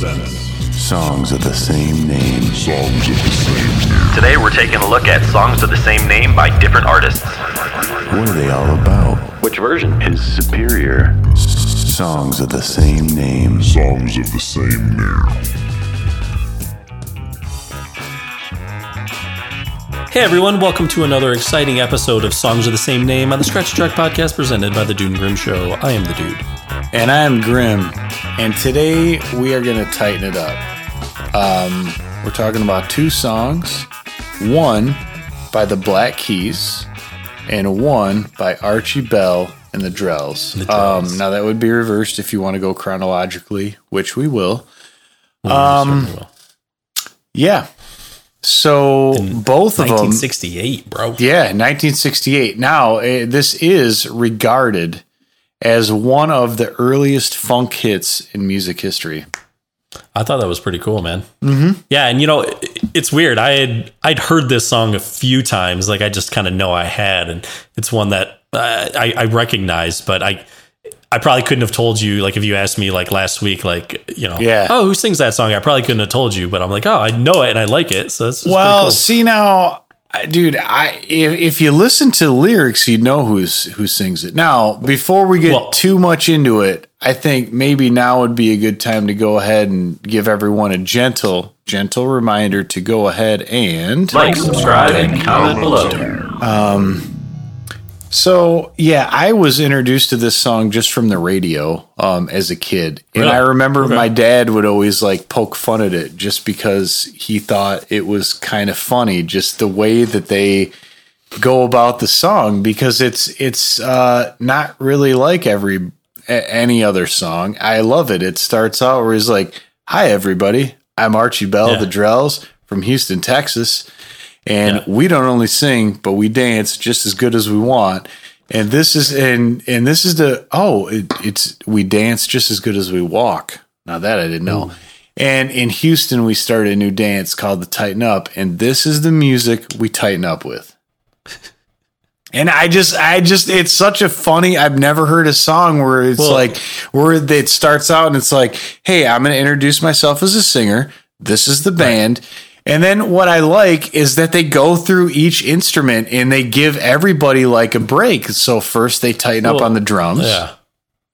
presents Songs of the same name. Songs of the Same Name. Today we're taking a look at songs of the same name by different artists. What are they all about? Which version? Is superior. S- Songs of the same name. Songs of the Same Name. Hey everyone, welcome to another exciting episode of Songs of the Same Name on the Scratch Track podcast presented by the Dude Grim Show. I am the dude. And I am Grim. And today we are going to tighten it up. Um, we're talking about two songs one by the Black Keys, and one by Archie Bell and the Drells. The Drells. Um, now, that would be reversed if you want to go chronologically, which we will. Um, Yeah. So both of them. 1968, bro. Yeah, 1968. Now, uh, this is regarded as one of the earliest funk hits in music history. I thought that was pretty cool, man. Mm-hmm. Yeah, and you know, it's weird. I had I'd heard this song a few times. Like I just kind of know I had, and it's one that uh, I, I recognize, but I. I probably couldn't have told you, like, if you asked me, like, last week, like, you know, Yeah. oh, who sings that song? I probably couldn't have told you, but I'm like, oh, I know it and I like it. So it's Well, see now, dude, I if, if you listen to the lyrics, you know who's who sings it. Now, before we get Well- too much into it, I think maybe now would be a good time to go ahead and give everyone a gentle, gentle reminder to go ahead and Like, subscribe, and comment below. Um, So yeah, I was introduced to this song just from the radio um, as a kid, and Really? I remember Okay. my dad would always like poke fun at it just because he thought it was kind of funny, just the way that they go about the song because it's it's uh, not really like every any other song. I love it. It starts out where he's like, "Hi everybody, I'm Archie Bell, Yeah. the Drells from Houston, Texas." And Yeah. we don't only sing but we dance just as good as we want and this is and and this is the oh it, it's we dance just as good as we walk now that i didn't know mm. and in houston we started a new dance called the tighten up and this is the music we tighten up with and I just, I just, it's such a funny. I've never heard a song where it's Well- like, where it starts out and it's like, hey, I'm going to introduce myself as a singer. This is the band. And then what I like is that they go through each instrument and they give everybody like a break. So first they tighten up on the drums. Yeah,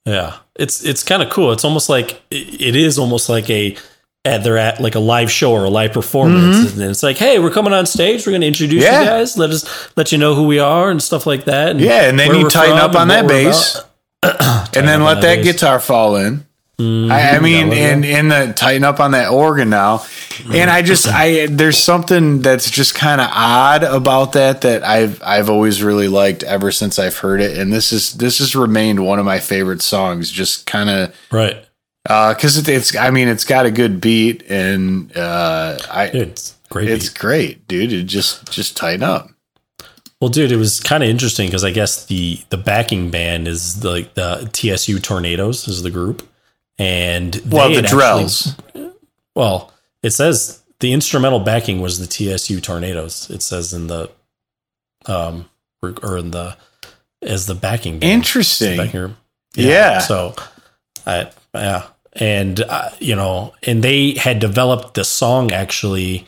yeah. It's it's kind of cool. It's almost like it is almost like a at they're at like a live show or a live performance, and it's like, hey, we're coming on stage. We're going to introduce Mm-hmm. Yeah. you guys. Let us let you know who we are and stuff like that. And Yeah. And then you tighten up on that bass and then let that that bass. guitar fall in. Mm-hmm. I, I mean, and and the tighten up on that organ now, and I just I there's something that's just kind of odd about that that I've I've always really liked ever since I've heard it, and this is this has remained one of my favorite songs. Just kind of right. because it, it's I mean it's got a good beat and uh, I it's great. it's beat. great, dude. It just just tighten up. Well, dude, it was kind of interesting because I guess the the backing band is like the TSU Toronados is the group, and Well, the had actually- Drells. Well, it says the instrumental backing was the TSU Toronados. It says in the um or in the as the backing band. Interesting. Backing group. Yeah. So, I yeah, and uh, you know, and they had developed the song actually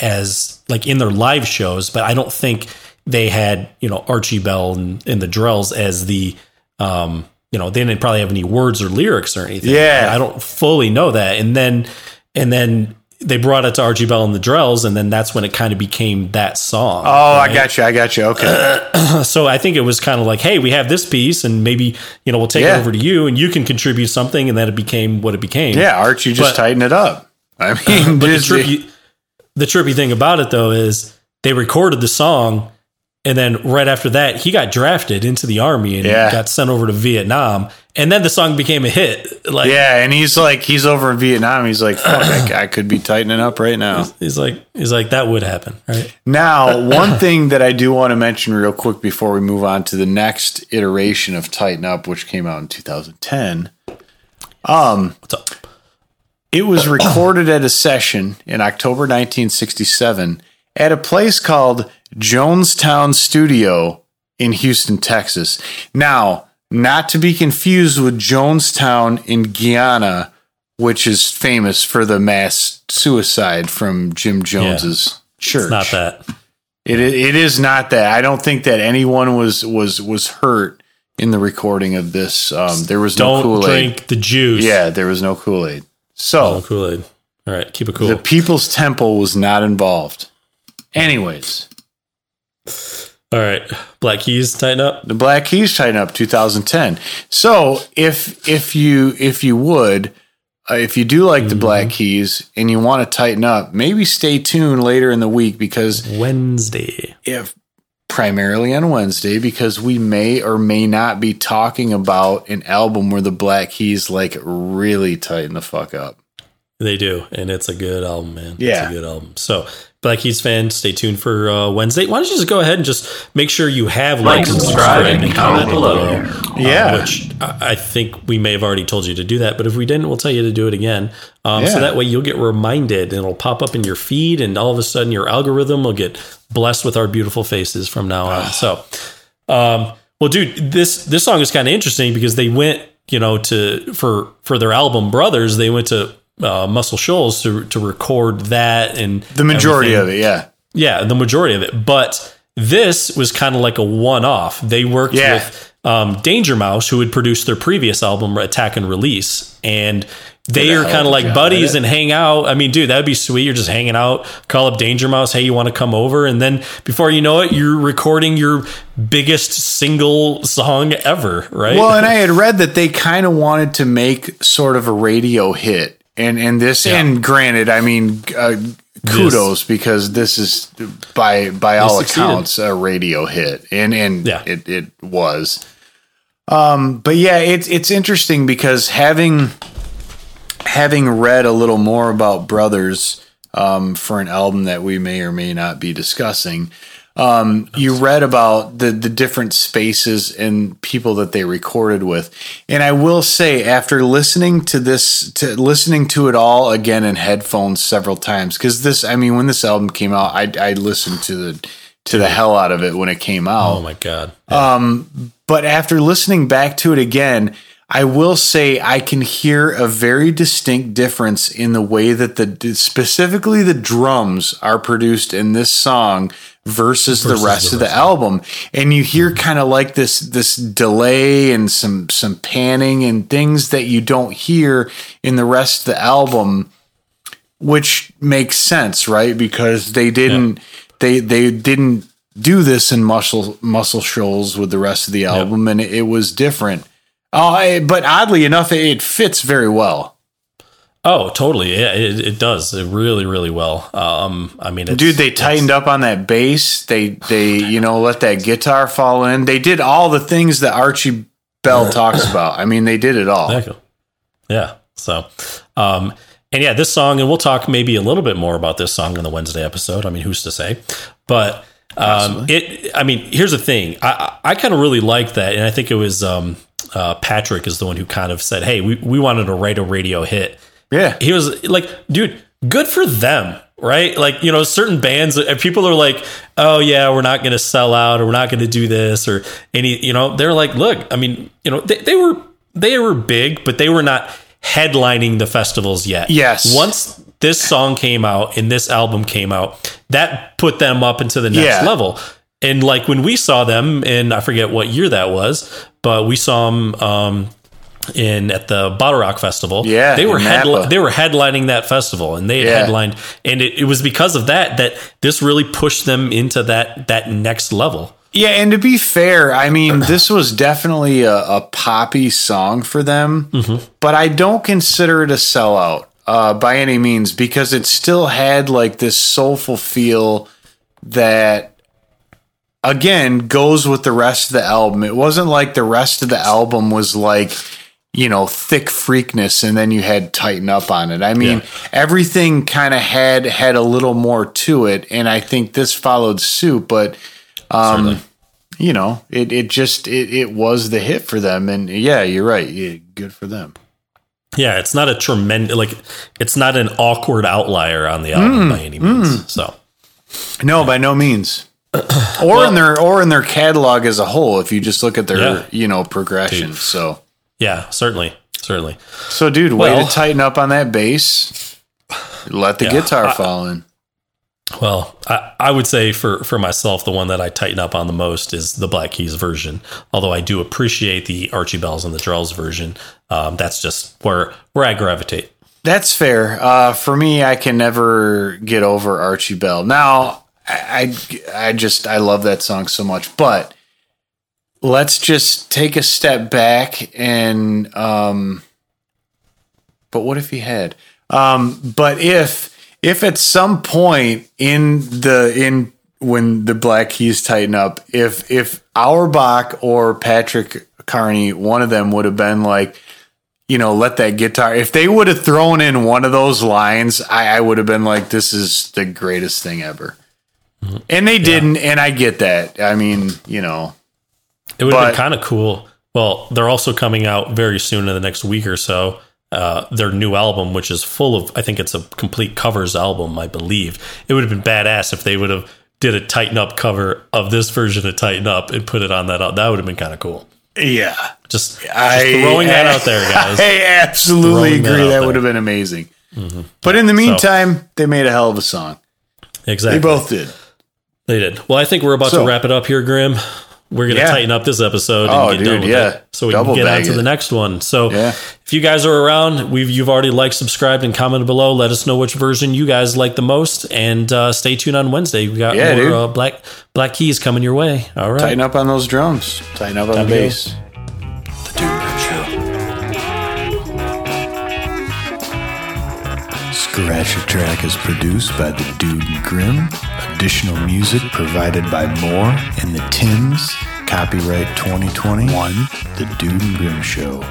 as like in their live shows, but I don't think they had you know Archie Bell and, and the Drells as the um you know they didn't probably have any words or lyrics or anything. Yeah. I don't fully know that, and then and then they brought it to Archie Bell and the Drells, and then that's when it kind of became that song. Oh, I got you. I got you. Okay. So I think it was kind of like, hey, we have this piece, and maybe you know we'll take Yeah. it over to you, and you can contribute something, and then it became what it became. yeah, Archie just But- tighten it up. I mean, But the trippy, the trippy thing about it though is they recorded the song, and then right after that, he got drafted into the army and Yeah. got sent over to Vietnam, and then the song became a hit. Like, Yeah, and he's like, he's over in Vietnam. He's like, fuck, I, I could be tightening up right now. he's like, he's like that would happen, right? Now, one thing that I do want to mention real quick before we move on to the next iteration of Tighten Up, which came out in 2010, Um, What's up? it was recorded at a session in October 1967 at a place called Jonestown Studio in Houston, Texas. Now, not to be confused with Jonestown in Guyana, which is famous for the mass suicide from Jim Jones's church. It's not that. It it is not that. I don't think that anyone was was was hurt in the recording of this. Um, there was no Don't Kool Aid. drink the juice. Yeah, there was no Kool Aid. So Kool Aid. All right, keep it cool. the People's Temple was not involved. Anyways, All right, Black Keys, tighten up. the Black Keys tighten up 2010. So if if you if you would. Uh, if you do like the Black Keys and you want to tighten up, maybe stay tuned later in the week because Wednesday. if primarily on Wednesday because we may or may not be talking about an album where the Black Keys like really tighten the fuck up. They do, and it's a good album, man. Yeah. it's a good album. So, Black Keys fans, stay tuned for uh, Wednesday. Why don't you just go ahead and just make sure you have Like, liked and subscribe, and comment below. Uh, Yeah. which I I think we may have already told you to do that, but if we didn't, we'll tell you to do it again. Um, Yeah. So that way you'll get reminded, and it'll pop up in your feed, and all of a sudden your algorithm will get blessed with our beautiful faces from now on. so, um, well, dude, this this song is kind of interesting because they went, you know, to for for their album Brothers, they went to uh, Muscle Shoals to to record that and The majority everything. of it, yeah. Yeah, the majority of it. But this was kind of like a one off. They worked Yeah. with um, Danger Mouse, who had produced their previous album, Attack and Release. And they are kind of of like buddies and hang out. I mean, dude, that'd be sweet. You're just hanging out, call up Danger Mouse, hey, you want to come over? And then before you know it, you're recording your biggest single song ever, right? Well, and I had read that they kind of wanted to make sort of a radio hit. And and this Yeah. and granted, I mean uh, kudos because this is by by all accounts a radio hit. And and Yeah. it it was. Um but yeah, it's it's interesting because having having read a little more about Brothers um, for an album that we may or may not be discussing, um, you read about the the different spaces and people that they recorded with, and I will say after listening to this, to listening to it all again in headphones several times, because this, I mean, when this album came out, I I listened to the to the hell out of it when it came out. oh my God. Um, But after listening back to it again, I will say I can hear a very distinct difference in the way that the specifically the drums are produced in this song versus, the rest the of the album. And you hear mm-hmm. kind of like this this delay and some some panning and things that you don't hear in the rest of the album which makes sense, right? Because they didn't they they didn't do this in muscle muscle shoals with the rest of the album, and it, it was different. Oh, I- but oddly enough, it, it fits very well, Oh, totally. Yeah, it, it does. It really, really well. Um, I mean, it's, dude. They tightened up on that bass. They they you know let that guitar fall in. They did all the things that Archie Bell talks about. I mean, they did it all. Exactly. Yeah. So, um, and yeah, this song, and we'll talk maybe a little bit more about this song in the Wednesday episode. I mean, who's to say? But um, it. I mean, here's the thing. I I, I kind of really like that, and I think it was um, uh, Patrick is the one who kind of said, "Hey, we we wanted to write a radio hit." Yeah, he was like, dude, good for them, right? Like, you know, certain bands, uh, people are like, oh yeah, we're not going to sell out, or we're not going to do this, or any, you know, they're like, look, I mean, you know, they, they were they were big, but they were not headlining the festivals yet. Yes. once this song came out and this album came out, that put them up into the next Yeah. level. And like when we saw them, and I forget what year that was, but we saw them um, in at the Bottle Rock Festival. Yeah, they were headli- they were headlining that festival, and they had Yeah. headlined, and it, it was because of that that this really pushed them into that that next level. Yeah, and to be fair, I mean, this was definitely a, a poppy song for them, but I don't consider it a sellout uh, by any means because it still had like this soulful feel that, again, goes with the rest of the album. It wasn't like the rest of the album was like, you know, Thickfreakness, and then you had tighten up on it. I mean, Yeah. everything kind of had had a little more to it, and I think this followed suit, but um, Certainly. you know, it, it just it, it was the hit for them, and yeah, you're right. Yeah, good for them. Yeah, it's not a tremendous like it's not an awkward outlier on the album mm, by any means. Mm. So No, by no means. Or in their or in their catalog as a whole, if you just look at their Yeah. you know progression. So yeah, certainly, certainly. So, dude, way to tighten up on that bass. Let the Yeah, guitar I- fall in. Well, I, I would say for, for myself, the one that I tighten up on the most is the Black Keys version. Although I do appreciate the Archie Bells and the Charles version. Um, that's just where where I gravitate. That's fair. Uh, for me, I can never get over Archie Bell. Now, I, I, I just I love that song so much. But let's just take a step back and. Um, but what if he had? Um, but if if at some point in the in when the Black Keys tighten up, if if Auerbach or Patrick Carney, one of them would have been like, you know, let that guitar. If they would have thrown in one of those lines, I, I would have been like, this is the greatest thing ever. And they didn't, and I get that. I mean, you know, It would have been kind of cool. Well, they're also coming out very soon in the next week or so. Uh, their new album, which is full of, I think it's a complete covers album, I believe. It would have been badass if they would have did a Tighten Up cover of this version of Tighten Up and put it on that. That would have been kind of cool. yeah. Just, just I- throwing that out there, guys. I absolutely that agree. out That, would have been amazing. But in the meantime, they made a hell of a song. Exactly. They both did. They did. Well, I think we're about So- to wrap it up here, Grim. We're going to Yeah. tighten up this episode and Oh, get dude, done with yeah. it so we Double can get on to it. the next one. So Yeah. if you guys are around, we've you've already liked, subscribed, and commented below. Let us know which version you guys like the most, and uh, stay tuned on Wednesday. We got Yeah, more uh, black black keys coming your way. All right, Tighten up on those drums. Tighten up on Time the bass. Show. Track is produced by the Dude Grim. Additional music provided by Moore and the Tims. Copyright 2021. The Dude Grim Show.